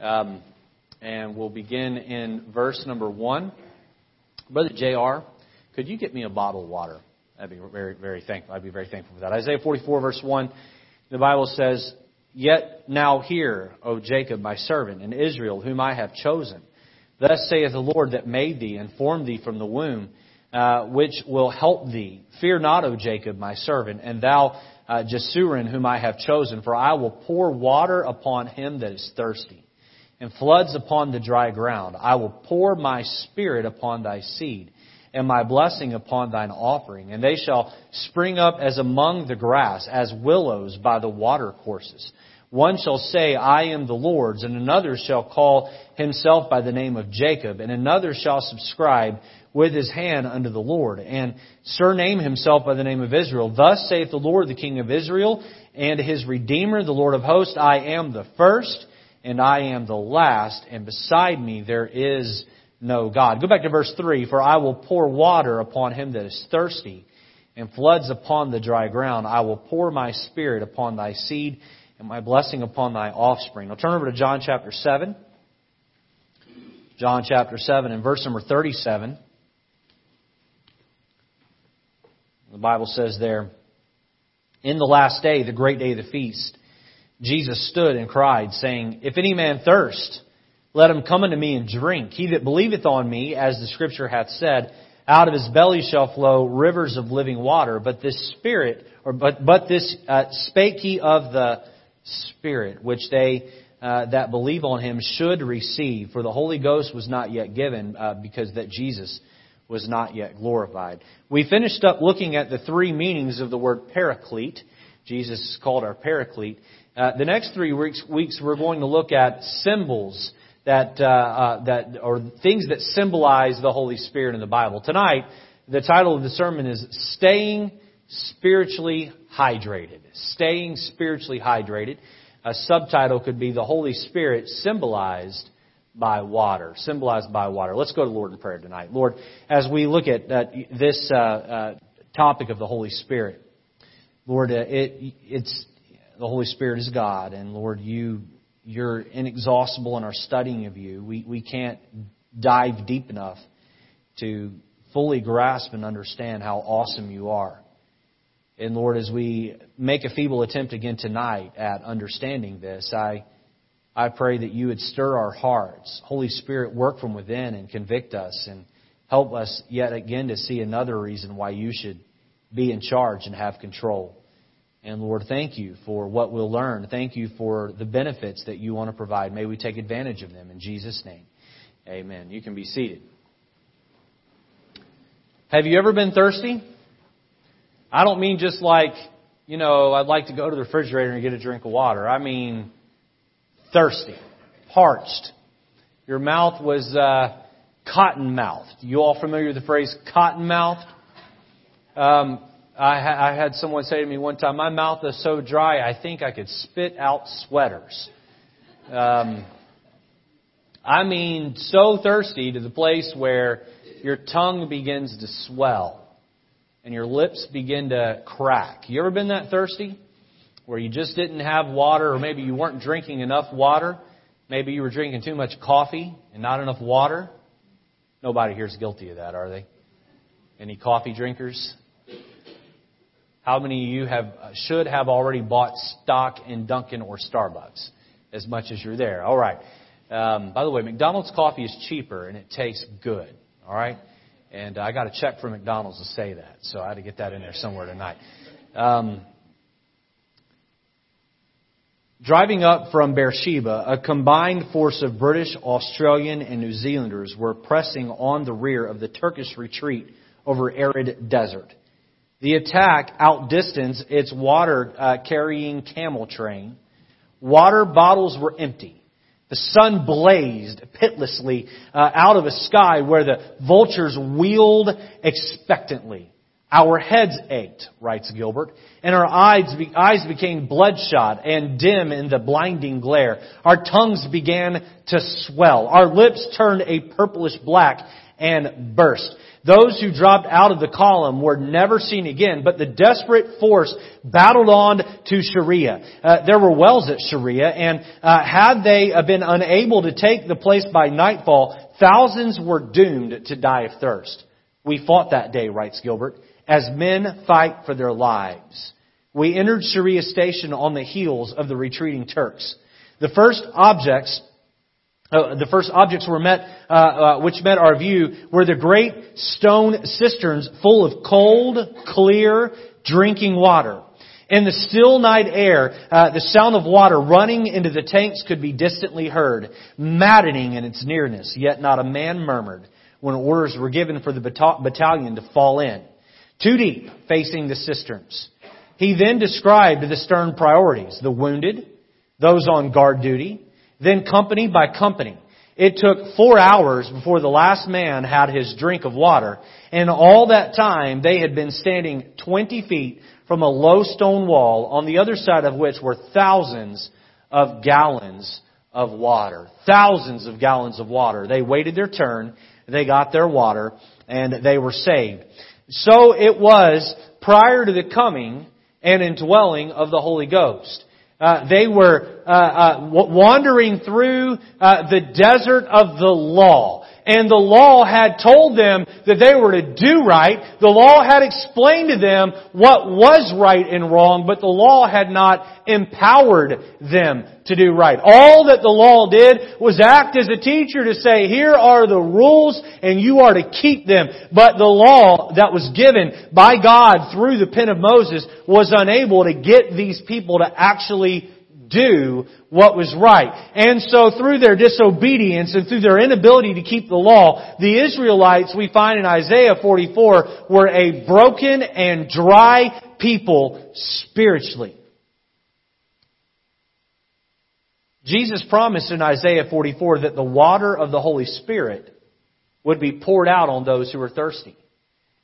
Um, and we'll begin in verse number 1. Brother JR, could you get me a bottle of water? I'd be very, very thankful. I'd be very thankful for that. Isaiah 44, verse 1, the Bible says, Yet now hear, O Jacob, my servant, and Israel, whom I have chosen. Thus saith the Lord that made thee and formed thee from the womb, uh, which will help thee. Fear not, O Jacob, my servant, and thou, uh, Jeshurun, whom I have chosen, for I will pour water upon him that is thirsty, and floods upon the dry ground. I will pour my spirit upon thy seed, and my blessing upon thine offering, and they shall spring up as among the grass, as willows by the water courses. One shall say, I am the Lord's, and another shall call himself by the name of Jacob, and another shall subscribe with his hand unto the Lord, and surname himself by the name of Israel. Thus saith the Lord, the King of Israel, and his Redeemer, the Lord of hosts, I am the first, and I am the last, and beside me there is no God. Go back to verse 3, For I will pour water upon him that is thirsty, and floods upon the dry ground. I will pour my spirit upon thy seed, and my blessing upon thy offspring. I'll turn over to John chapter 7. John chapter 7 and verse number 37. The Bible says there, In the last day, the great day of the feast, Jesus stood and cried, saying, If any man thirst, let him come unto me and drink. He that believeth on me, as the scripture hath said, out of his belly shall flow rivers of living water. But this spirit, or but, but this uh, spake he of the Spirit, which they uh, that believe on him should receive. For the Holy Ghost was not yet given uh, because that Jesus was not yet glorified. We finished up looking at the three meanings of the word paraclete. Jesus is called our paraclete. Uh, the next three weeks, weeks, we're going to look at symbols that, uh, uh, that, or things that symbolize the Holy Spirit in the Bible. Tonight, the title of the sermon is Staying spiritually hydrated. Staying spiritually hydrated. A subtitle could be The Holy Spirit symbolized by water. Symbolized by water. Let's go to Lord in prayer tonight. Lord, as we look at uh, this uh, topic of the Holy Spirit, Lord, uh, it, it's the Holy Spirit is God, and Lord, you you're inexhaustible in our studying of you. We we can't dive deep enough to fully grasp and understand how awesome you are. And Lord, as we make a feeble attempt again tonight at understanding this, I, I pray that you would stir our hearts. Holy Spirit, work from within and convict us and help us yet again to see another reason why you should be in charge and have control. And Lord, thank you for what we'll learn. Thank you for the benefits that you want to provide. May we take advantage of them in Jesus' name. Amen. You can be seated. Have you ever been thirsty? I don't mean just like, you know, I'd like to go to the refrigerator and get a drink of water. I mean thirsty, parched. Your mouth was uh, cotton mouthed. You all familiar with the phrase cotton mouthed? Um, I, ha- I had someone say to me one time, "My mouth is so dry, I think I could spit out sweaters." Um, I mean, so thirsty to the place where your tongue begins to swell and your lips begin to crack. You ever been that thirsty? Where you just didn't have water, or maybe you weren't drinking enough water. Maybe you were drinking too much coffee and not enough water. Nobody here is guilty of that, are they? Any coffee drinkers? How many of you have should have already bought stock in Dunkin' or Starbucks? As much as you're there. All right. Um, by the way, McDonald's coffee is cheaper and it tastes good. All right. And I got a check from McDonald's to say that, so I had to get that in there somewhere tonight. Um, driving up from Beersheba, a combined force of British, Australian, and New Zealanders were pressing on the rear of the Turkish retreat over arid desert. The attack outdistanced its water uh, carrying camel train. Water bottles were empty. The sun blazed pitilessly uh, out of a sky where the vultures wheeled expectantly. Our heads ached, writes Gilbert, and our eyes, be- eyes became bloodshot and dim in the blinding glare. Our tongues began to swell. Our lips turned a purplish black, and burst. Those who dropped out of the column were never seen again, but the desperate force battled on to Sharia. Uh, there were wells at Sharia, and uh, had they uh, been unable to take the place by nightfall, thousands were doomed to die of thirst. We fought that day, writes Gilbert, as men fight for their lives. We entered Sharia station on the heels of the retreating Turks. The first objects uh, the first objects were met, uh, uh, which met our view, were the great stone cisterns full of cold, clear, drinking water. In the still night air, uh, the sound of water running into the tanks could be distantly heard, maddening in its nearness. Yet not a man murmured when orders were given for the battalion to fall in, two deep, facing the cisterns. He then described the stern priorities: the wounded, those on guard duty, then company by company. It took four hours before the last man had his drink of water, and all that time they had been standing 20 feet from a low stone wall, on the other side of which were thousands of gallons of water. Thousands of gallons of water. They waited their turn, they got their water, and they were saved. So it was prior to the coming and indwelling of the Holy Ghost. Uh, they were uh, uh, wandering through uh, the desert of the law. And the law had told them that they were to do right. The law had explained to them what was right and wrong, but the law had not empowered them to do right. All that the law did was act as a teacher to say, here are the rules and you are to keep them. But the law that was given by God through the pen of Moses was unable to get these people to actually do what was right. And so through their disobedience and through their inability to keep the law, the Israelites we find in Isaiah 44 were a broken and dry people spiritually. Jesus promised in Isaiah 44 that the water of the Holy Spirit would be poured out on those who were thirsty.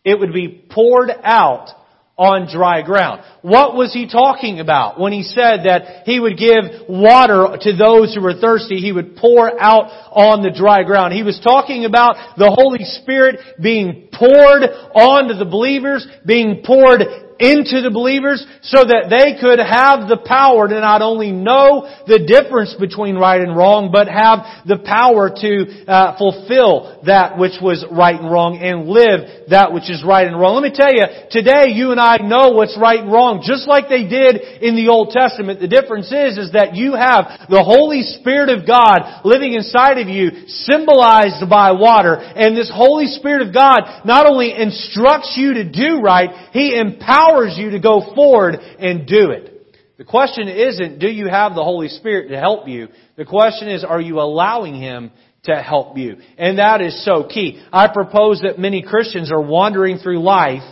It would be poured out on dry ground. What was he talking about when he said that he would give water to those who were thirsty? He would pour out on the dry ground. He was talking about the Holy Spirit being poured onto the believers, being poured into the believers so that they could have the power to not only know the difference between right and wrong, but have the power to uh, fulfill that which was right and wrong and live that which is right and wrong. Let me tell you, today you and I know what's right and wrong, just like they did in the Old Testament. The difference is, is that you have the Holy Spirit of God living inside of you, symbolized by water, and this Holy Spirit of God not only instructs you to do right, He empowers empowers you to go forward and do it. The question isn't, do you have the Holy Spirit to help you? The question is, are you allowing Him to help you? And that is so key. I propose that many Christians are wandering through life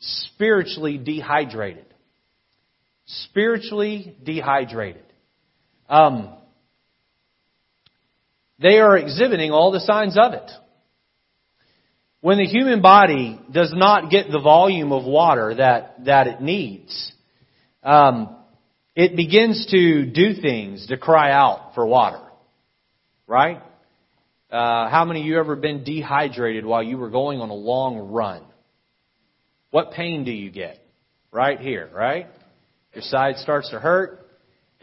spiritually dehydrated. Spiritually dehydrated. Um, they are exhibiting all the signs of it. When the human body does not get the volume of water that, that it needs, um, it begins to do things to cry out for water. Right? Uh, how many of you ever been dehydrated while you were going on a long run? What pain do you get? Right here, right? Your side starts to hurt.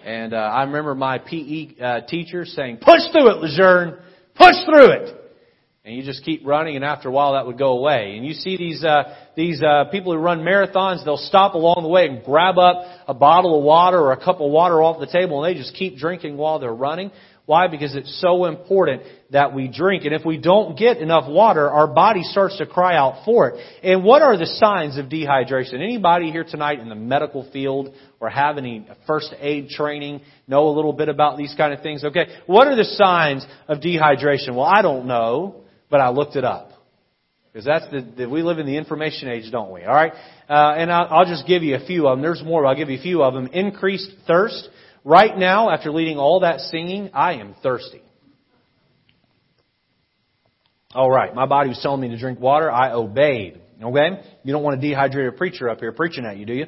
And uh, I remember my PE uh, teacher saying, "Push through it, Lejeune. Push through it." And you just keep running, and after a while that would go away. And you see these uh, these uh, people who run marathons; they'll stop along the way and grab up a bottle of water or a cup of water off the table, and they just keep drinking while they're running. Why? Because it's so important that we drink. And if we don't get enough water, our body starts to cry out for it. And what are the signs of dehydration? Anybody here tonight in the medical field or have any first aid training, know a little bit about these kind of things? Okay. What are the signs of dehydration? Well, I don't know but I looked it up. Because that's the, the, we live in the information age, don't we? All right, uh, and I'll, I'll just give you a few of them. There's more, but I'll give you a few of them. Increased thirst. Right now, after leading all that singing, I am thirsty. All right, my body was telling me to drink water. I obeyed. Okay, you don't want a dehydrated preacher up here preaching at you, do you?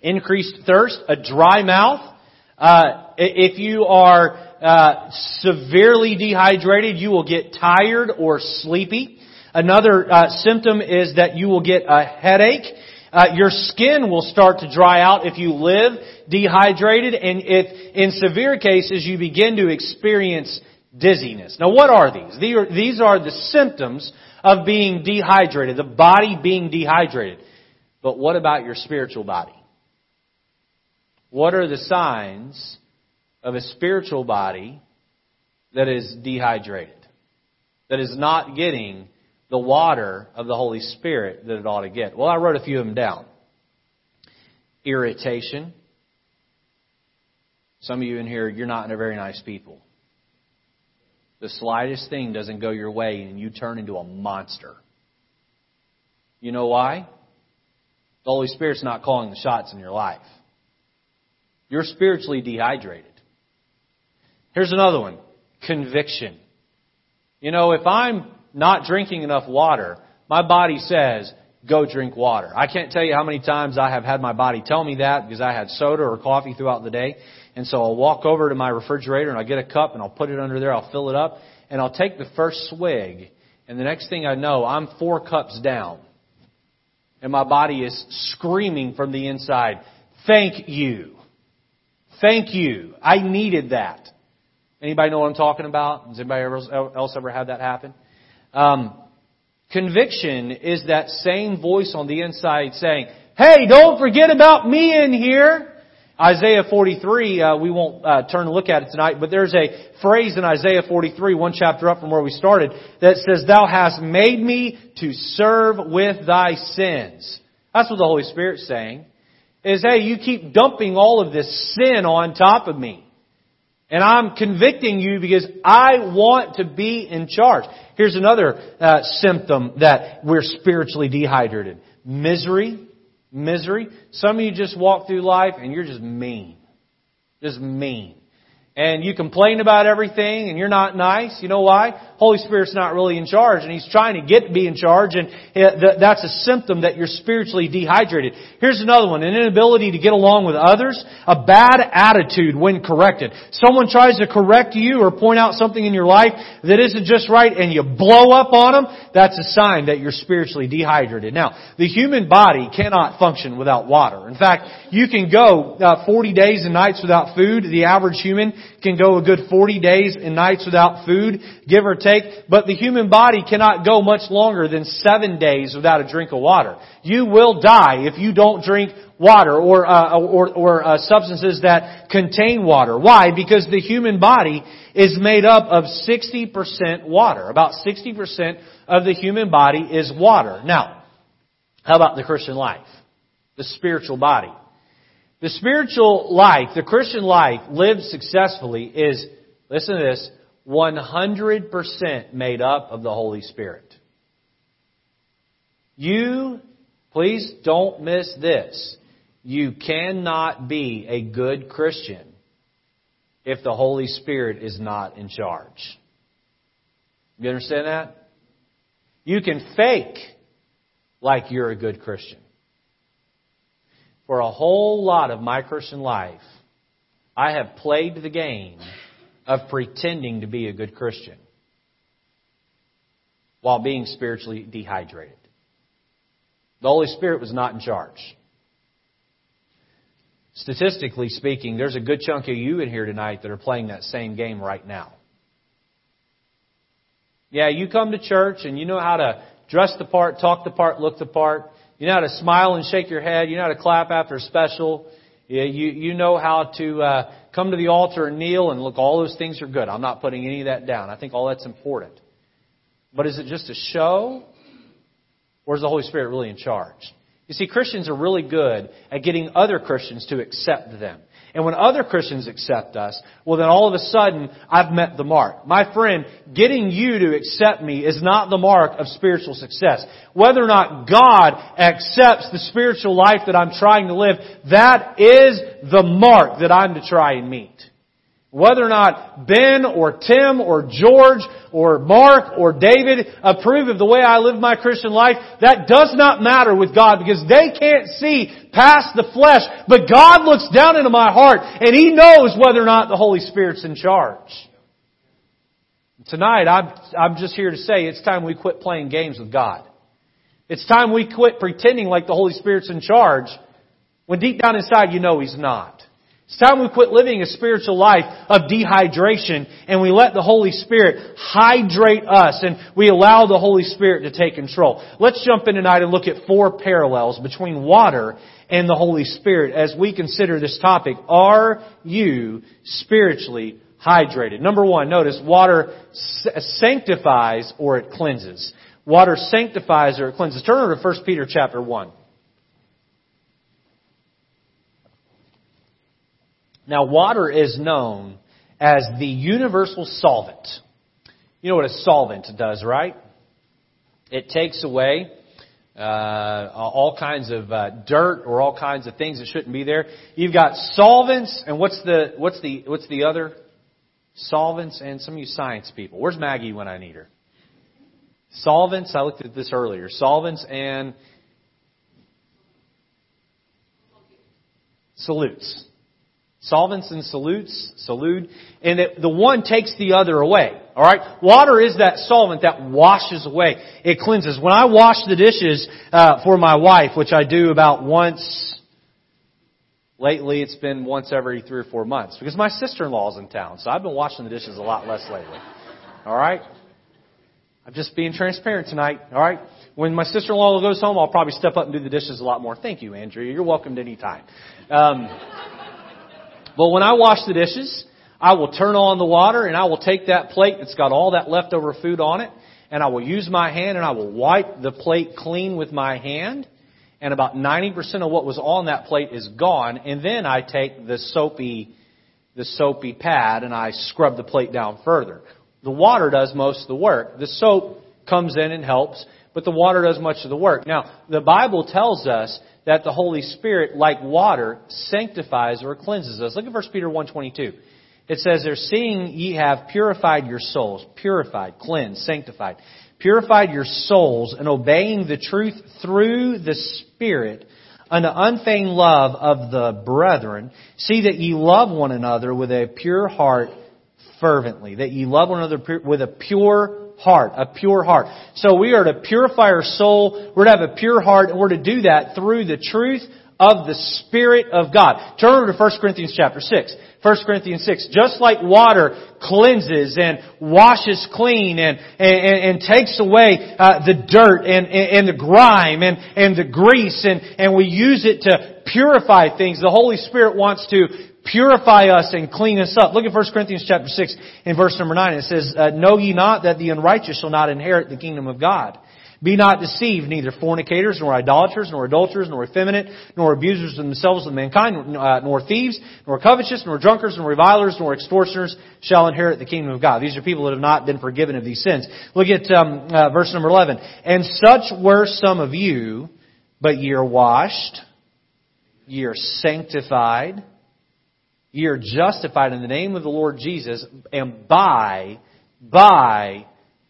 Increased thirst, a dry mouth. Uh, if you are uh, severely dehydrated, you will get tired or sleepy. Another uh, symptom is that you will get a headache. Uh, your skin will start to dry out if you live dehydrated, and if, in severe cases, you begin to experience dizziness. Now, what are these? These are, these are the symptoms of being dehydrated, the body being dehydrated. But what about your spiritual body? What are the signs of a spiritual body that is dehydrated? That is not getting the water of the Holy Spirit that it ought to get? Well, I wrote a few of them down. Irritation. Some of you in here, you're not in a very nice people. The slightest thing doesn't go your way and you turn into a monster. You know why? The Holy Spirit's not calling the shots in your life. You're spiritually dehydrated. Here's another one. Conviction. You know, if I'm not drinking enough water, my body says, go drink water. I can't tell you how many times I have had my body tell me that because I had soda or coffee throughout the day. And so I'll walk over to my refrigerator and I'll get a cup and I'll put it under there, I'll fill it up, and I'll take the first swig. And the next thing I know, I'm four cups down. And my body is screaming from the inside, thank you. Thank you. I needed that. Anybody know what I'm talking about? Has anybody else ever had that happen? Um, conviction is that same voice on the inside saying, "Hey, don't forget about me in here." Isaiah 43, uh, we won't uh, turn and look at it tonight, but there's a phrase in Isaiah 43, one chapter up from where we started, that says, Thou hast made me to serve with thy sins. That's what the Holy Spirit's saying. Is, hey, you keep dumping all of this sin on top of me. And I'm convicting you because I want to be in charge. Here's another uh, symptom that we're spiritually dehydrated. Misery. Misery. Some of you just walk through life and you're just mean. Just mean and you complain about everything and you're not nice, you know why? Holy Spirit's not really in charge and He's trying to get to be in charge and that's a symptom that you're spiritually dehydrated. Here's another one, an inability to get along with others, a bad attitude when corrected. Someone tries to correct you or point out something in your life that isn't just right and you blow up on them, that's a sign that you're spiritually dehydrated. Now, the human body cannot function without water. In fact, you can go uh, 40 days and nights without food. The average human can go a good 40 days and nights without food, give or take, but the human body cannot go much longer than seven days without a drink of water. You will die if you don't drink water or, uh, or, or uh, substances that contain water. Why? Because the human body is made up of 60% water. About 60% of the human body is water. Now, how about the Christian life? The spiritual body. The spiritual life, the Christian life lived successfully is, listen to this, 100% made up of the Holy Spirit. You, please don't miss this. You cannot be a good Christian if the Holy Spirit is not in charge. You understand that? You can fake like you're a good Christian for a whole lot of my Christian life, I have played the game of pretending to be a good Christian while being spiritually dehydrated. The Holy Spirit was not in charge. Statistically speaking, there's a good chunk of you in here tonight that are playing that same game right now. Yeah, you come to church and you know how to dress the part, talk the part, look the part. You know how to smile and shake your head. You know how to clap after a special. You, you, know how to uh, come to the altar and kneel and look, all those things are good. I'm not putting any of that down. I think all that's important. But is it just a show? Or is the Holy Spirit really in charge? You see, Christians are really good at getting other Christians to accept them. And when other Christians accept us, well then all of a sudden, I've met the mark. My friend, getting you to accept me is not the mark of spiritual success. Whether or not God accepts the spiritual life that I'm trying to live, that is the mark that I'm to try and meet. Whether or not Ben or Tim or George or Mark or David approve of the way I live my Christian life, that does not matter with God because they can't see past the flesh. But God looks down into my heart and He knows whether or not the Holy Spirit's in charge. Tonight, I'm, I'm just here to say it's time we quit playing games with God. It's time we quit pretending like the Holy Spirit's in charge when deep down inside you know He's not. It's time we quit living a spiritual life of dehydration and we let the Holy Spirit hydrate us and we allow the Holy Spirit to take control. Let's jump in tonight and look at four parallels between water and the Holy Spirit as we consider this topic. Are you spiritually hydrated? Number one, notice water sanctifies or it cleanses. Water sanctifies or it cleanses. Turn over to 1 Peter chapter 1. Now, water is known as the universal solvent. You know what a solvent does, right? It takes away uh, all kinds of uh, dirt or all kinds of things that shouldn't be there. You've got solvents, and what's the what's the what's the other solvents? And some of you science people. Where's Maggie when I need her? Solvents. I looked at this earlier. Solvents and solutes solvents and solutes, solute, and it, the one takes the other away. Alright? Water is that solvent that washes away. It cleanses. When I wash the dishes uh, for my wife, which I do about once, lately it's been once every three or four months, because my sister-in-law's in town, so I've been washing the dishes a lot less lately. Alright? I'm just being transparent tonight, alright? When my sister-in-law goes home, I'll probably step up and do the dishes a lot more. Thank you, Andrea. You're welcome at any time. Um, but when I wash the dishes, I will turn on the water and I will take that plate that's got all that leftover food on it and I will use my hand and I will wipe the plate clean with my hand and about 90% of what was on that plate is gone and then I take the soapy the soapy pad and I scrub the plate down further. The water does most of the work. The soap comes in and helps, but the water does much of the work. Now, the Bible tells us that the Holy Spirit, like water, sanctifies or cleanses us. Look at 1 Peter 1.22. It says there, seeing ye have purified your souls, purified, cleansed, sanctified, purified your souls and obeying the truth through the Spirit unto unfeigned love of the brethren, see that ye love one another with a pure heart fervently, that ye love one another with a pure heart, a pure heart. So we are to purify our soul, we're to have a pure heart, and we're to do that through the truth of the Spirit of God. Turn over to 1 Corinthians chapter 6. 1 Corinthians 6. Just like water cleanses and washes clean and, and, and takes away uh, the dirt and, and, the grime and, and the grease and, and we use it to purify things, the Holy Spirit wants to purify us and clean us up. Look at 1 Corinthians chapter 6 in verse number 9. It says, uh, Know ye not that the unrighteous shall not inherit the kingdom of God? Be not deceived, neither fornicators, nor idolaters, nor adulterers, nor effeminate, nor abusers of themselves of mankind, uh, nor thieves, nor covetous, nor drunkards, nor revilers, nor extortioners shall inherit the kingdom of God. These are people that have not been forgiven of these sins. Look at um, uh, verse number 11. And such were some of you, but ye are washed, ye are sanctified, Ye are justified in the name of the Lord Jesus and by, by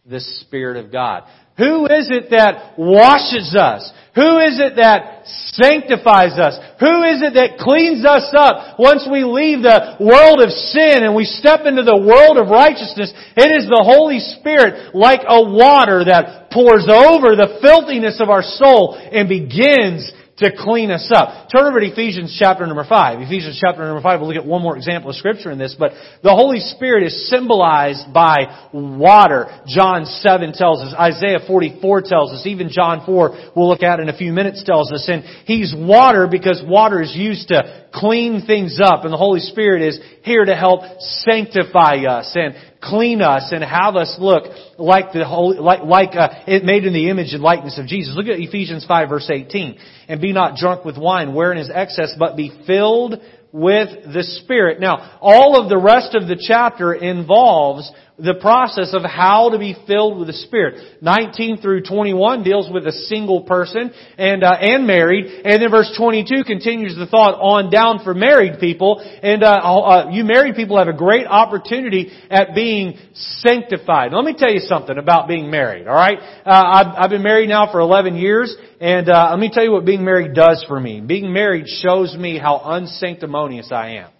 the Spirit of God. Who is it that washes us? Who is it that sanctifies us? Who is it that cleans us up once we leave the world of sin and we step into the world of righteousness? It is the Holy Spirit like a water that pours over the filthiness of our soul and begins to clean us up. Turn over to Ephesians chapter number 5. Ephesians chapter number 5, we'll look at one more example of scripture in this, but the Holy Spirit is symbolized by water. John 7 tells us, Isaiah 44 tells us, even John 4 we'll look at in a few minutes tells us, and He's water because water is used to clean things up, and the Holy Spirit is here to help sanctify us and clean us and have us look like the holy, like, like uh, it made in the image and likeness of Jesus. Look at Ephesians 5 verse 18. And be not drunk with wine wherein is excess, but be filled with the Spirit. Now, all of the rest of the chapter involves the process of how to be filled with the Spirit. 19 through 21 deals with a single person and uh, and married, and then verse 22 continues the thought on down for married people. And uh, uh, you married people have a great opportunity at being sanctified. Let me tell you something about being married. All right, uh, I've, I've been married now for 11 years, and uh, let me tell you what being married does for me. Being married shows me how unsanctimonious I am.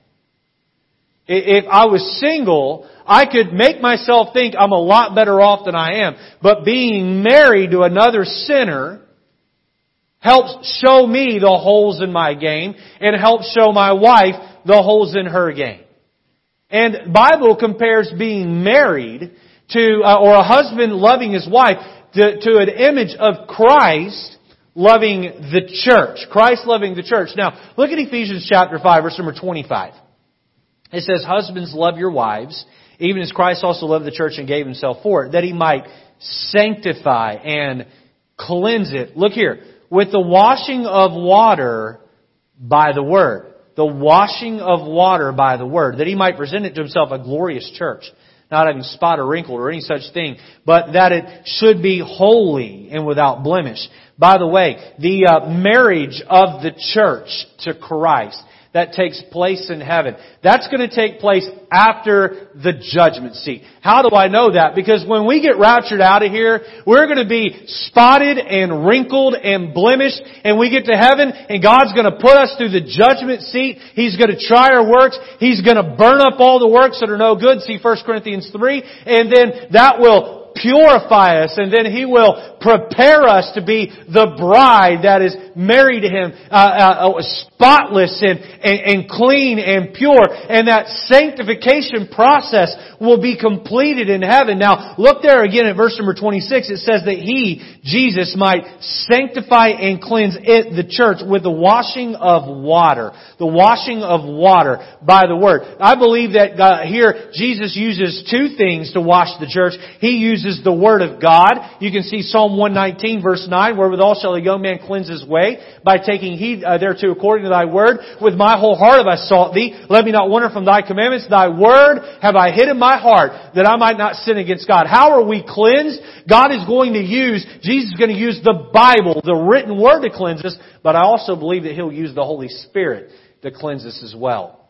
If I was single, I could make myself think I'm a lot better off than I am. But being married to another sinner helps show me the holes in my game and helps show my wife the holes in her game. And Bible compares being married to, uh, or a husband loving his wife to, to an image of Christ loving the church. Christ loving the church. Now, look at Ephesians chapter 5, verse number 25. It says, Husbands, love your wives, even as Christ also loved the church and gave himself for it, that he might sanctify and cleanse it. Look here. With the washing of water by the word. The washing of water by the word. That he might present it to himself a glorious church. Not having spot or wrinkle or any such thing, but that it should be holy and without blemish. By the way, the uh, marriage of the church to Christ that takes place in heaven. That's going to take place after the judgment seat. How do I know that? Because when we get raptured out of here, we're going to be spotted and wrinkled and blemished and we get to heaven and God's going to put us through the judgment seat. He's going to try our works. He's going to burn up all the works that are no good. See 1 Corinthians 3. And then that will purify us and then He will prepare us to be the bride that is married to Him, uh, uh, uh, spotless and, and, and clean and pure. And that sanctification process will be completed in heaven. Now, look there again at verse number 26. It says that He, Jesus, might sanctify and cleanse it, the church, with the washing of water. The washing of water by the Word. I believe that uh, here Jesus uses two things to wash the church. He uses the Word of God. You can see Psalm 119 verse 9, wherewithal shall a young man cleanse his way by taking heed uh, thereto according to thy word. With my whole heart have I sought thee. Let me not wander from thy commandments. Thy word have I hid in my heart that I might not sin against God. How are we cleansed? God is going to use, Jesus is going to use the Bible, the written word to cleanse us, but I also believe that He'll use the Holy Spirit to cleanse us as well.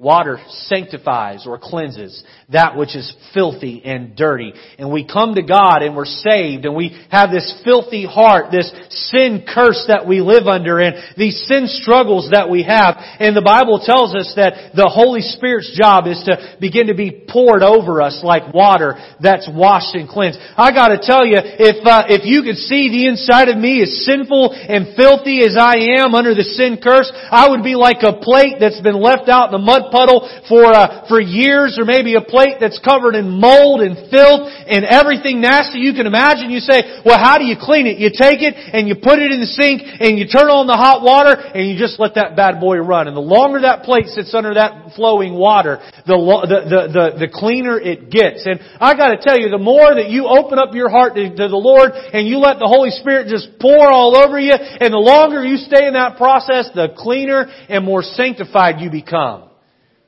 Water sanctifies or cleanses that which is filthy and dirty. And we come to God and we're saved and we have this filthy heart, this sin curse that we live under and these sin struggles that we have. And the Bible tells us that the Holy Spirit's job is to begin to be poured over us like water that's washed and cleansed. I gotta tell you, if, uh, if you could see the inside of me as sinful and filthy as I am under the sin curse, I would be like a plate that's been left out in the mud puddle for, uh, for years or maybe a plate that's covered in mold and filth and everything nasty you can imagine. You say, well, how do you clean it? You take it and you put it in the sink and you turn on the hot water and you just let that bad boy run. And the longer that plate sits under that flowing water, the, the, the, the, the cleaner it gets. And I gotta tell you, the more that you open up your heart to, to the Lord and you let the Holy Spirit just pour all over you, and the longer you stay in that process, the cleaner and more sanctified you become.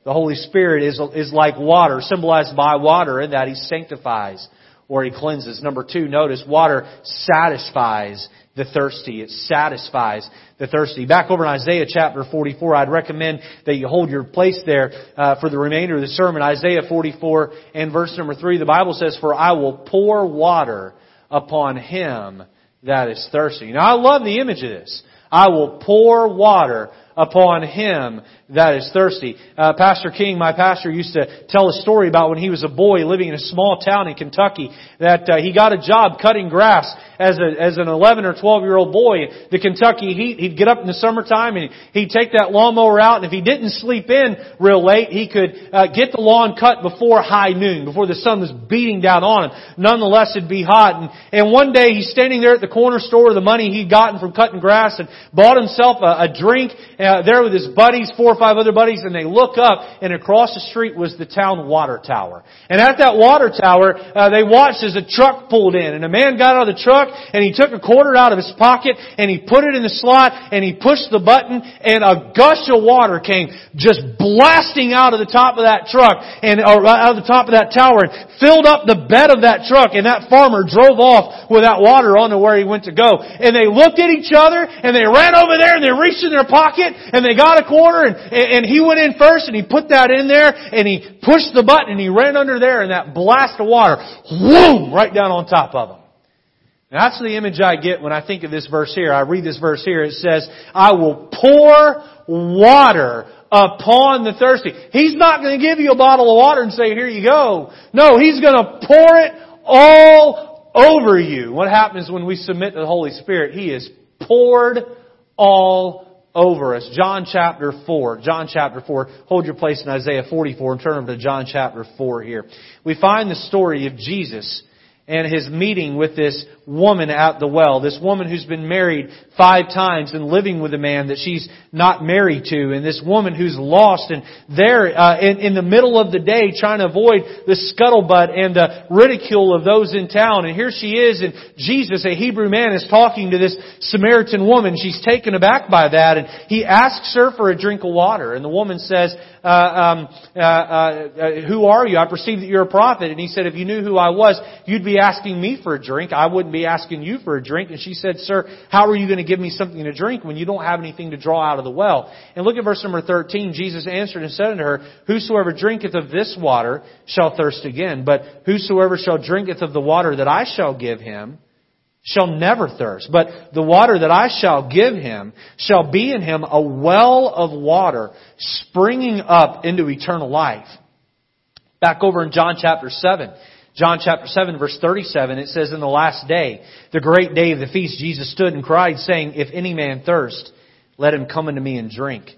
The Holy Spirit is, is like water, symbolized by water in that He sanctifies or He cleanses. Number two, notice water satisfies the thirsty. It satisfies the thirsty. Back over in Isaiah chapter 44, I'd recommend that you hold your place there uh, for the remainder of the sermon. Isaiah 44 and verse number 3, the Bible says, For I will pour water upon him that is thirsty. Now I love the image of this. I will pour water upon him that is thirsty. Uh, pastor King, my pastor, used to tell a story about when he was a boy living in a small town in Kentucky that uh, he got a job cutting grass as a as an 11 or 12 year old boy. The Kentucky heat, he'd get up in the summertime and he'd take that lawnmower out, and if he didn't sleep in real late, he could uh, get the lawn cut before high noon, before the sun was beating down on him. Nonetheless, it'd be hot. And, and one day he's standing there at the corner store with the money he'd gotten from cutting grass and bought himself a, a drink uh, there with his buddies, four or five other buddies, and they look up, and across the street was the town water tower. And at that water tower, uh, they watched as a truck pulled in, and a man got out of the truck, and he took a quarter out of his pocket, and he put it in the slot, and he pushed the button, and a gush of water came just blasting out of the top of that truck, and or out of the top of that tower, and filled up the bed of that truck, and that farmer drove off with that water on to where he went to go. And they looked at each other, and they ran over there, and they reached in their pocket, and they got a corner and, and he went in first, and he put that in there, and he pushed the button, and he ran under there, and that blast of water, whoom, right down on top of him. Now that's the image I get when I think of this verse here. I read this verse here. It says, I will pour water upon the thirsty. He's not going to give you a bottle of water and say, here you go. No, He's going to pour it all over you. What happens when we submit to the Holy Spirit? He is poured all over us. John chapter 4. John chapter 4. Hold your place in Isaiah 44 and turn over to John chapter 4 here. We find the story of Jesus and his meeting with this woman at the well. This woman who's been married five times and living with a man that she's not married to. And this woman who's lost and there uh, in, in the middle of the day trying to avoid the scuttlebutt and the ridicule of those in town. And here she is and Jesus, a Hebrew man, is talking to this Samaritan woman. She's taken aback by that and he asks her for a drink of water. And the woman says, uh, um, uh, uh, who are you? I perceive that you're a prophet. And he said, if you knew who I was, you'd be asking me for a drink. I wouldn't be asking you for a drink. And she said, Sir, how are you going to give me something to drink when you don't have anything to draw out of the well? And look at verse number 13. Jesus answered and said unto her, Whosoever drinketh of this water shall thirst again, but whosoever shall drinketh of the water that I shall give him, shall never thirst. But the water that I shall give him shall be in him a well of water springing up into eternal life. Back over in John chapter 7. John chapter 7 verse 37, it says, In the last day, the great day of the feast, Jesus stood and cried, saying, If any man thirst, let him come unto me and drink.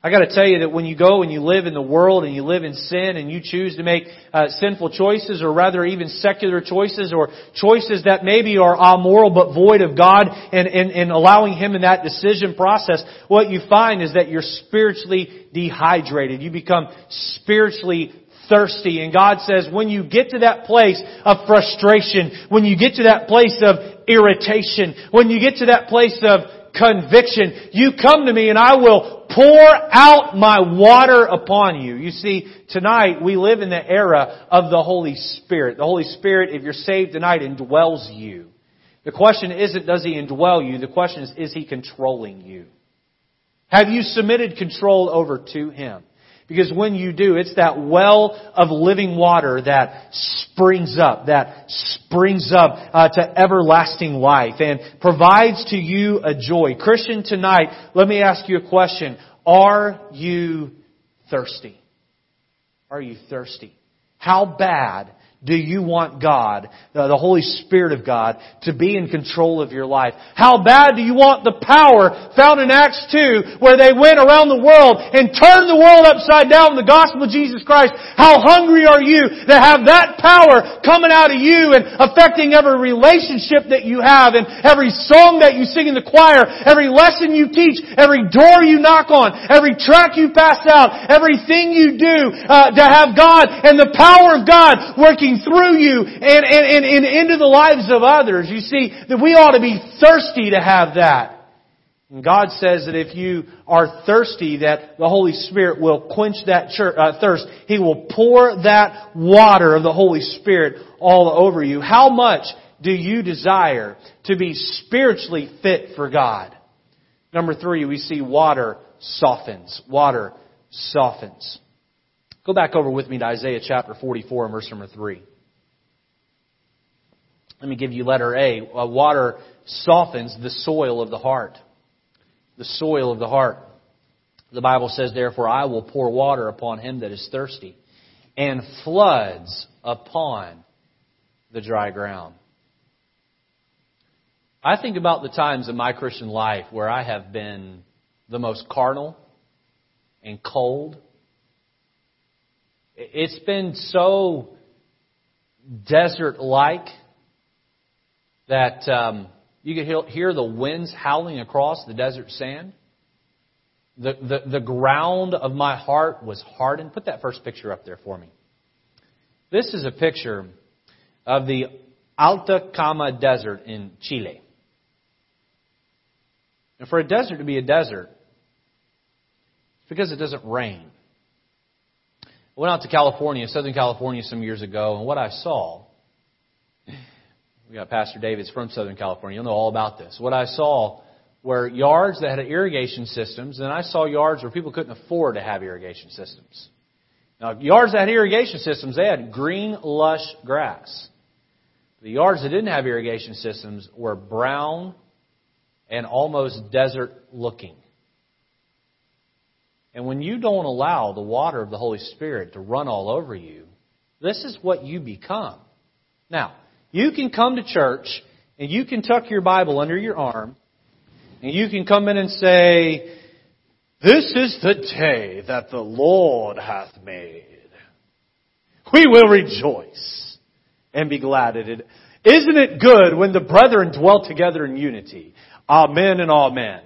I got to tell you that when you go and you live in the world and you live in sin and you choose to make uh, sinful choices or rather even secular choices or choices that maybe are amoral but void of God and, and, and allowing Him in that decision process, what you find is that you're spiritually dehydrated. You become spiritually thirsty. And God says, when you get to that place of frustration, when you get to that place of irritation, when you get to that place of conviction, you come to me and I will pour out my water upon you. You see, tonight we live in the era of the Holy Spirit. The Holy Spirit, if you're saved tonight, indwells you. The question isn't does He indwell you, the question is is He controlling you? Have you submitted control over to Him? Because when you do, it's that well of living water that springs up, that springs up uh, to everlasting life and provides to you a joy. Christian, tonight, let me ask you a question. Are you thirsty? Are you thirsty? How bad do you want God, the Holy Spirit of God, to be in control of your life? How bad do you want the power found in Acts 2 where they went around the world and turned the world upside down in the gospel of Jesus Christ? How hungry are you to have that power coming out of you and affecting every relationship that you have and every song that you sing in the choir, every lesson you teach, every door you knock on, every track you pass out, everything you do uh, to have God and the power of God working working through you and, and, and, and into the lives of others. You see, that we ought to be thirsty to have that. And God says that if you are thirsty, that the Holy Spirit will quench that uh, thirst. He will pour that water of the Holy Spirit all over you. How much do you desire to be spiritually fit for God? Number three, we see water softens. Water softens. Go back over with me to Isaiah chapter 44 and verse number 3. Let me give you letter A. Uh, water softens the soil of the heart. The soil of the heart. The Bible says, Therefore I will pour water upon him that is thirsty, and floods upon the dry ground. I think about the times in my Christian life where I have been the most carnal and cold it's been so desert like that um, you could hear the winds howling across the desert sand. The, the, the ground of my heart was hardened. Put that first picture up there for me. This is a picture of the Atacama Desert in Chile. And for a desert to be a desert, it's because it doesn't rain. I went out to California, Southern California, some years ago, and what I saw, we got Pastor David's from Southern California. You'll know all about this. What I saw were yards that had irrigation systems, and I saw yards where people couldn't afford to have irrigation systems. Now, yards that had irrigation systems, they had green, lush grass. The yards that didn't have irrigation systems were brown and almost desert looking. And when you don't allow the water of the Holy Spirit to run all over you, this is what you become. Now, you can come to church and you can tuck your Bible under your arm and you can come in and say, This is the day that the Lord hath made. We will rejoice and be glad at it. Isn't it good when the brethren dwell together in unity? Amen and amen.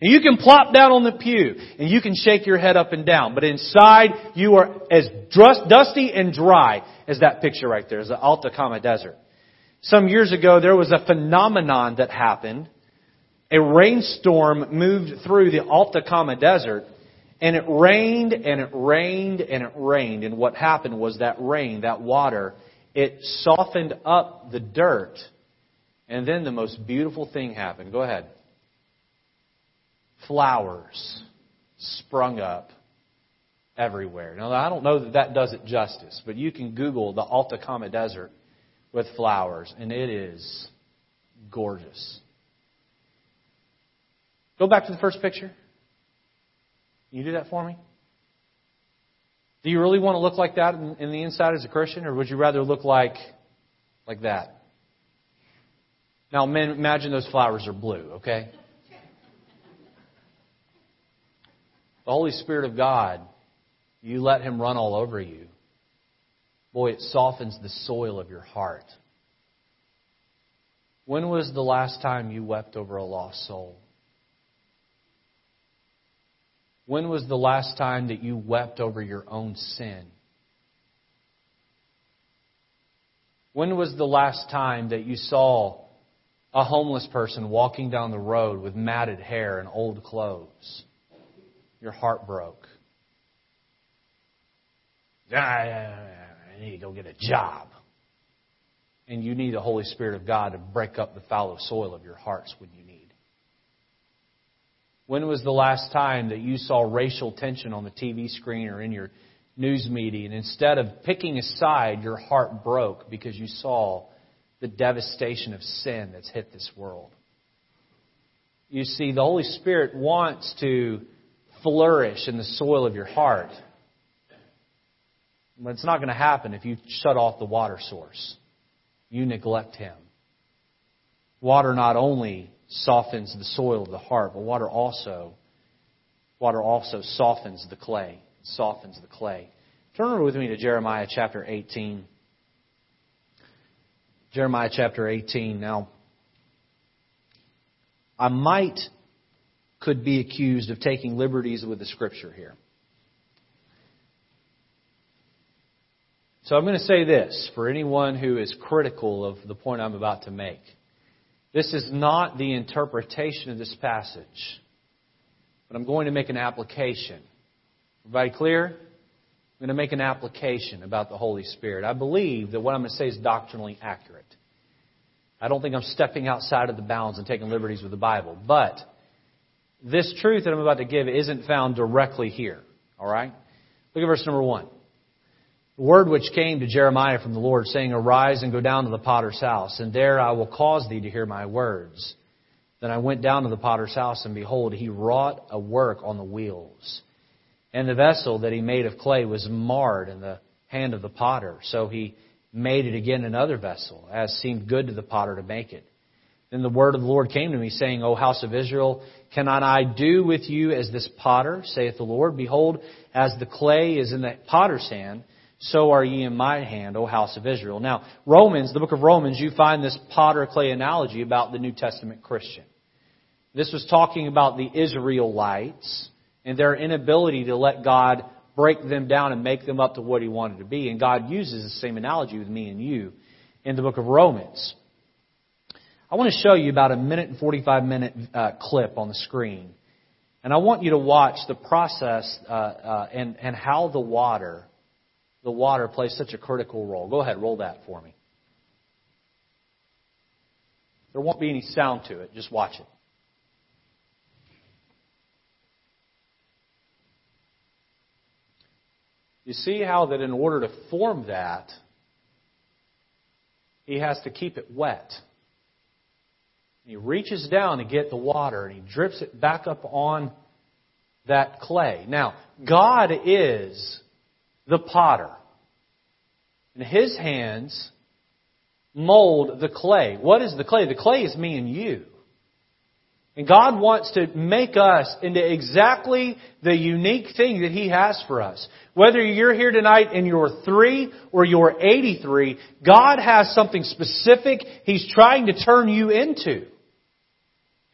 And you can plop down on the pew and you can shake your head up and down, but inside you are as dusty and dry as that picture right there, as the Atacama Desert. Some years ago there was a phenomenon that happened. A rainstorm moved through the Atacama Desert and it rained and it rained and it rained. And what happened was that rain, that water, it softened up the dirt. And then the most beautiful thing happened. Go ahead. Flowers sprung up everywhere. Now, I don't know that that does it justice, but you can Google the Atacama Desert with flowers, and it is gorgeous. Go back to the first picture. Can you do that for me? Do you really want to look like that in, in the inside as a Christian, or would you rather look like like that? Now, imagine those flowers are blue, okay? The Holy Spirit of God, you let Him run all over you. Boy, it softens the soil of your heart. When was the last time you wept over a lost soul? When was the last time that you wept over your own sin? When was the last time that you saw a homeless person walking down the road with matted hair and old clothes? Your heart broke. I need to go get a job. And you need the Holy Spirit of God to break up the fallow soil of your hearts when you need. When was the last time that you saw racial tension on the TV screen or in your news media, and instead of picking a side, your heart broke because you saw the devastation of sin that's hit this world? You see, the Holy Spirit wants to flourish in the soil of your heart. But it's not going to happen if you shut off the water source. You neglect Him. Water not only softens the soil of the heart, but water also water also softens the clay. softens the clay. Turn over with me to Jeremiah chapter 18. Jeremiah chapter 18. Now, I might could be accused of taking liberties with the scripture here. So I'm going to say this for anyone who is critical of the point I'm about to make. This is not the interpretation of this passage, but I'm going to make an application. Everybody clear? I'm going to make an application about the Holy Spirit. I believe that what I'm going to say is doctrinally accurate. I don't think I'm stepping outside of the bounds and taking liberties with the Bible. But this truth that I'm about to give isn't found directly here. All right? Look at verse number one. The word which came to Jeremiah from the Lord, saying, Arise and go down to the potter's house, and there I will cause thee to hear my words. Then I went down to the potter's house, and behold, he wrought a work on the wheels. And the vessel that he made of clay was marred in the hand of the potter. So he made it again another vessel, as seemed good to the potter to make it. Then the word of the Lord came to me, saying, O house of Israel, cannot I do with you as this potter, saith the Lord? Behold, as the clay is in the potter's hand, so are ye in my hand, O house of Israel. Now, Romans, the book of Romans, you find this potter clay analogy about the New Testament Christian. This was talking about the Israelites and their inability to let God break them down and make them up to what He wanted to be. And God uses the same analogy with me and you in the book of Romans. I want to show you about a minute and 45 minute uh, clip on the screen. And I want you to watch the process uh, uh, and, and how the water, the water plays such a critical role. Go ahead, roll that for me. There won't be any sound to it. Just watch it. You see how that in order to form that, he has to keep it wet. He reaches down to get the water and he drips it back up on that clay. Now, God is the potter. And his hands mold the clay. What is the clay? The clay is me and you. And God wants to make us into exactly the unique thing that He has for us. Whether you're here tonight and you're three or you're 83, God has something specific He's trying to turn you into.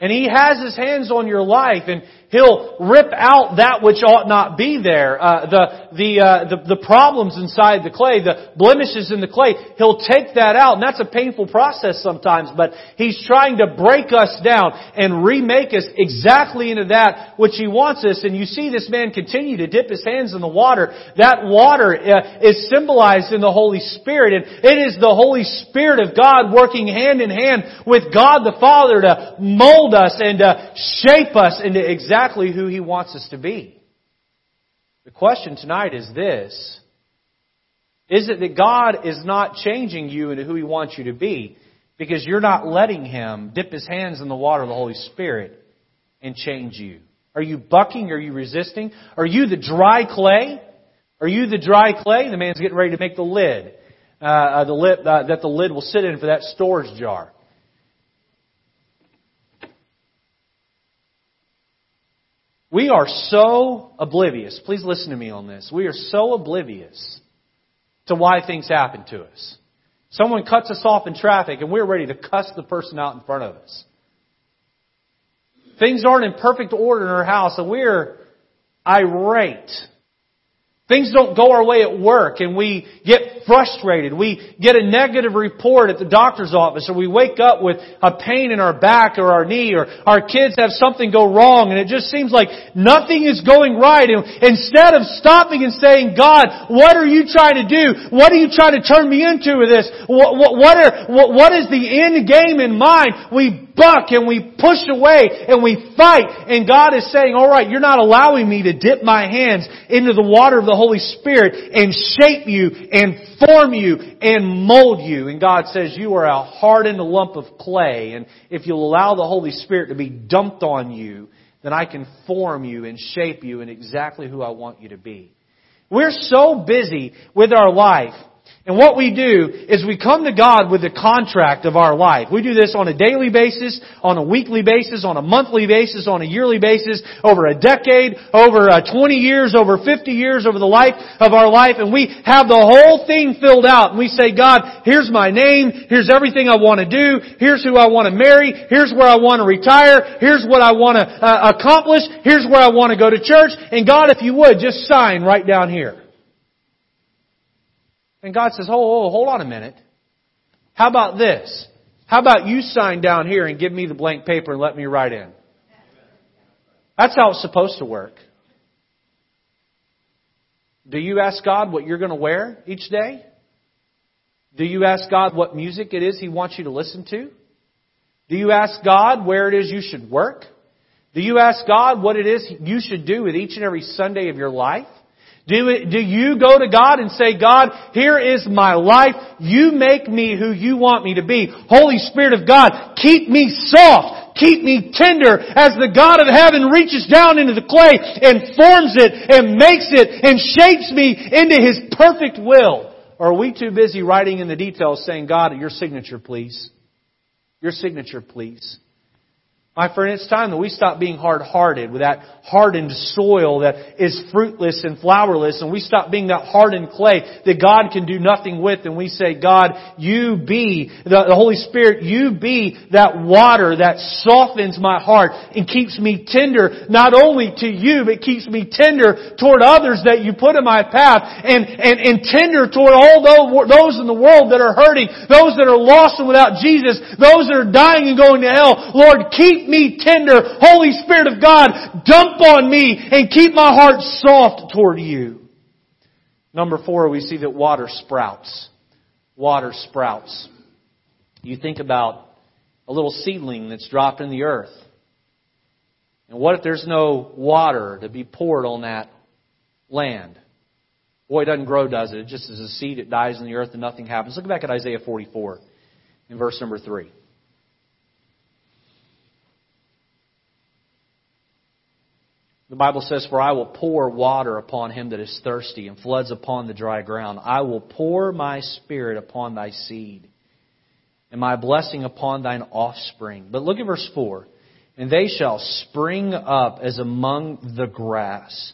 And He has His hands on your life and He'll rip out that which ought not be there. Uh, the, the, uh, the, the problems inside the clay, the blemishes in the clay. He'll take that out and that's a painful process sometimes, but He's trying to break us down and remake us exactly into that which He wants us. And you see this man continue to dip his hands in the water. That water uh, is symbolized in the Holy Spirit and it is the Holy Spirit of God working hand in hand with God the Father to mold us and to shape us into exactly who He wants us to be. The question tonight is this. Is it that God is not changing you into who He wants you to be because you're not letting Him dip His hands in the water of the Holy Spirit and change you? Are you bucking? Are you resisting? Are you the dry clay? Are you the dry clay? The man's getting ready to make the lid, uh, uh the lid uh, that the lid will sit in for that storage jar. We are so oblivious. Please listen to me on this. We are so oblivious to why things happen to us. Someone cuts us off in traffic and we're ready to cuss the person out in front of us. Things aren't in perfect order in our house and we're irate Things don't go our way at work and we get frustrated. We get a negative report at the doctor's office or we wake up with a pain in our back or our knee or our kids have something go wrong and it just seems like nothing is going right. And instead of stopping and saying, God, what are you trying to do? What are you trying to turn me into with this? What, what, what, are, what, what is the end game in mind? We buck and we push away and we fight and God is saying, alright, you're not allowing me to dip my hands into the water of the Holy Spirit and shape you and form you and mold you. And God says you are a hardened lump of clay and if you'll allow the Holy Spirit to be dumped on you, then I can form you and shape you in exactly who I want you to be. We're so busy with our life and what we do is we come to God with the contract of our life. We do this on a daily basis, on a weekly basis, on a monthly basis, on a yearly basis, over a decade, over uh, 20 years, over 50 years, over the life of our life, and we have the whole thing filled out. And we say, God, here's my name, here's everything I want to do, here's who I want to marry, here's where I want to retire, here's what I want to uh, accomplish, here's where I want to go to church, and God, if you would, just sign right down here. And God says, oh, oh, oh, hold on a minute. How about this? How about you sign down here and give me the blank paper and let me write in? That's how it's supposed to work. Do you ask God what you're going to wear each day? Do you ask God what music it is He wants you to listen to? Do you ask God where it is you should work? Do you ask God what it is you should do with each and every Sunday of your life? Do, do you go to God and say, God, here is my life. You make me who you want me to be. Holy Spirit of God, keep me soft. Keep me tender as the God of heaven reaches down into the clay and forms it and makes it and shapes me into His perfect will. Or are we too busy writing in the details saying, God, your signature please? Your signature please? My friend, it's time that we stop being hard-hearted with that hardened soil that is fruitless and flowerless and we stop being that hardened clay that God can do nothing with and we say, God, you be, the, Holy Spirit, you be that water that softens my heart and keeps me tender not only to you, but keeps me tender toward others that you put in my path and, and, and tender toward all those in the world that are hurting, those that are lost and without Jesus, those that are dying and going to hell. Lord, keep me tender. Holy Spirit of God, dump on me and keep my heart soft toward you. Number four, we see that water sprouts. Water sprouts. You think about a little seedling that's dropped in the earth. And what if there's no water to be poured on that land? Boy, it doesn't grow, does it? It just is a seed, it dies in the earth and nothing happens. Look back at Isaiah 44 in verse number 3. The Bible says, For I will pour water upon him that is thirsty, and floods upon the dry ground. I will pour my spirit upon thy seed, and my blessing upon thine offspring. But look at verse 4. And they shall spring up as among the grass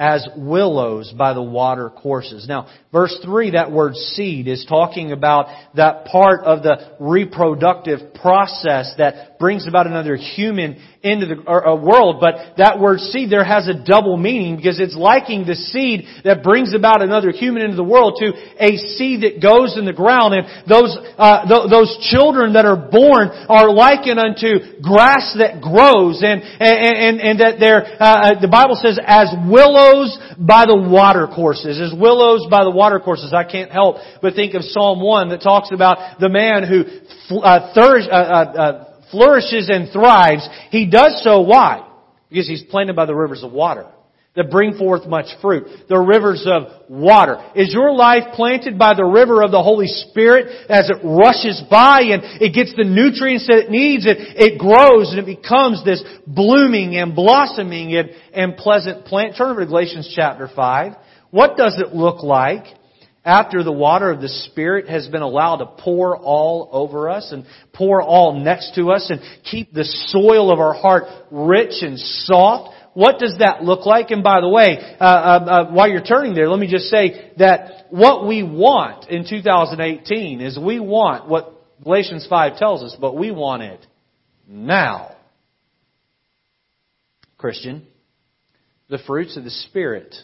as willows by the water courses. Now, verse 3, that word seed is talking about that part of the reproductive process that brings about another human into the world. But that word seed there has a double meaning because it's liking the seed that brings about another human into the world to a seed that goes in the ground. And those, uh, th- those children that are born are likened unto grass that grows and, and, and, and that they're, uh, uh, the Bible says as willows by the water courses. As willows by the water courses. I can't help but think of Psalm 1 that talks about the man who uh, thirst, uh, uh, uh flourishes and thrives, he does so why? Because he's planted by the rivers of water that bring forth much fruit. The rivers of water. Is your life planted by the river of the Holy Spirit as it rushes by and it gets the nutrients that it needs? It, it grows and it becomes this blooming and blossoming and, and pleasant plant. Turn over to Galatians chapter 5. What does it look like after the water of the Spirit has been allowed to pour all over us and pour all next to us and keep the soil of our heart rich and soft, what does that look like? And by the way, uh, uh, uh, while you're turning there, let me just say that what we want in 2018 is we want what Galatians 5 tells us, but we want it now. Christian, the fruits of the Spirit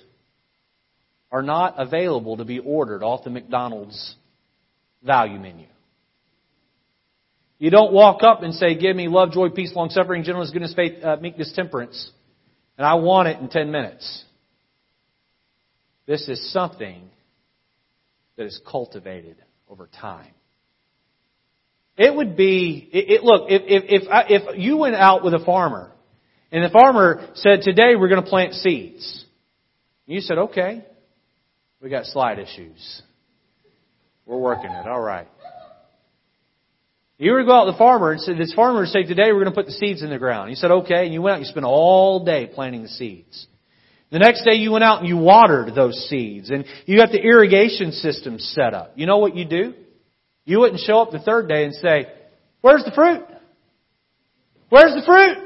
are not available to be ordered off the McDonald's value menu. You don't walk up and say, give me love, joy, peace, long suffering, gentleness, goodness, faith, uh, meekness, temperance, and I want it in 10 minutes. This is something that is cultivated over time. It would be, it, it, look, if, if, if, I, if you went out with a farmer, and the farmer said, today we're going to plant seeds, you said, okay, we got slide issues. We're working it. All right. You were to go out to the farmer and said, this farmer would say, today we're going to put the seeds in the ground. He said, okay. And you went out and you spent all day planting the seeds. The next day you went out and you watered those seeds and you got the irrigation system set up. You know what you do? You wouldn't show up the third day and say, where's the fruit? Where's the fruit?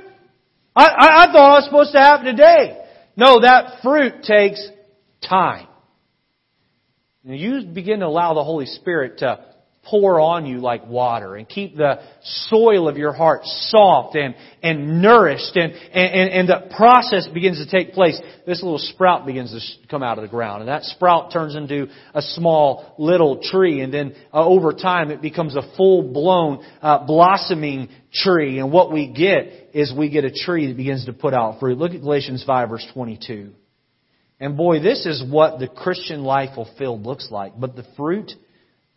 I, I, I thought it was supposed to happen today. No, that fruit takes time. You begin to allow the Holy Spirit to pour on you like water and keep the soil of your heart soft and, and nourished and, and, and the process begins to take place. This little sprout begins to come out of the ground and that sprout turns into a small little tree and then uh, over time it becomes a full blown uh, blossoming tree and what we get is we get a tree that begins to put out fruit. Look at Galatians 5 verse 22. And boy, this is what the Christian life fulfilled looks like. But the fruit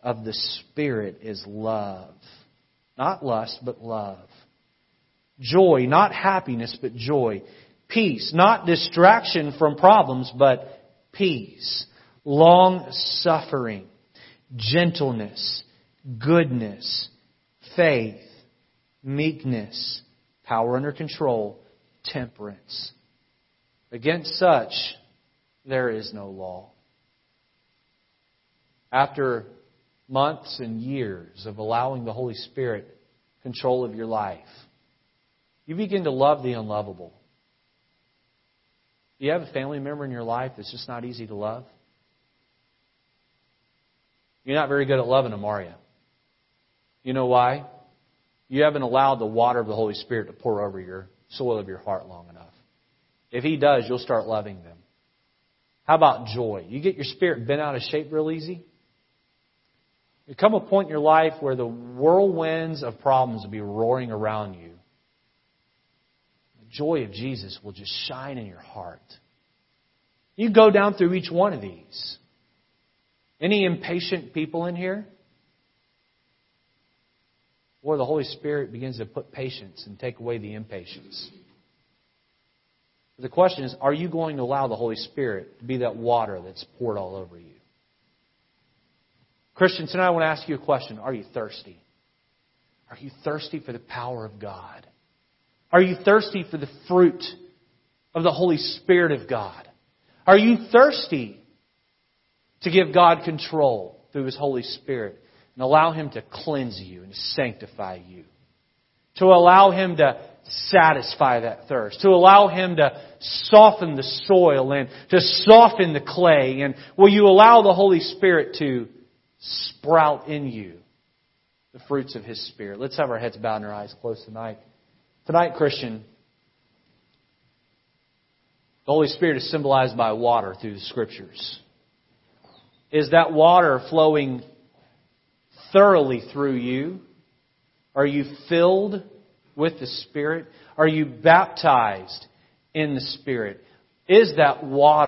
of the Spirit is love. Not lust, but love. Joy, not happiness, but joy. Peace, not distraction from problems, but peace. Long suffering, gentleness, goodness, faith, meekness, power under control, temperance. Against such, there is no law. After months and years of allowing the Holy Spirit control of your life, You begin to love the unlovable. Do you have a family member in your life that's just not easy to love? You're not very good at loving them, are you? You know why? You haven't allowed the water of the Holy Spirit to pour over your soil of your heart long enough. If He does, you'll start loving them. How about joy? You get your spirit bent out of shape real easy? You come a point in your life where the whirlwinds of problems will be roaring around you. The joy of Jesus will just shine in your heart. You go down through each one of these. Any impatient people in here? Or the Holy Spirit begins to put patience and take away the impatience. The question is, are you going to allow the Holy Spirit to be that water that's poured all over you? Christian, tonight I want to ask you a question. Are you thirsty? Are you thirsty for the power of God? Are you thirsty for the fruit of the Holy Spirit of God? Are you thirsty to give God control through His Holy Spirit and allow Him to cleanse you and to sanctify you? To allow Him to satisfy that thirst, to allow Him to soften the soil and to soften the clay, and will you allow the Holy Spirit to sprout in you the fruits of His Spirit? Let's have our heads bowed and our eyes closed tonight. Tonight, Christian, the Holy Spirit is symbolized by water through the Scriptures. Is that water flowing thoroughly through you? Are you filled with the Spirit? Are you baptized in the Spirit? Is that water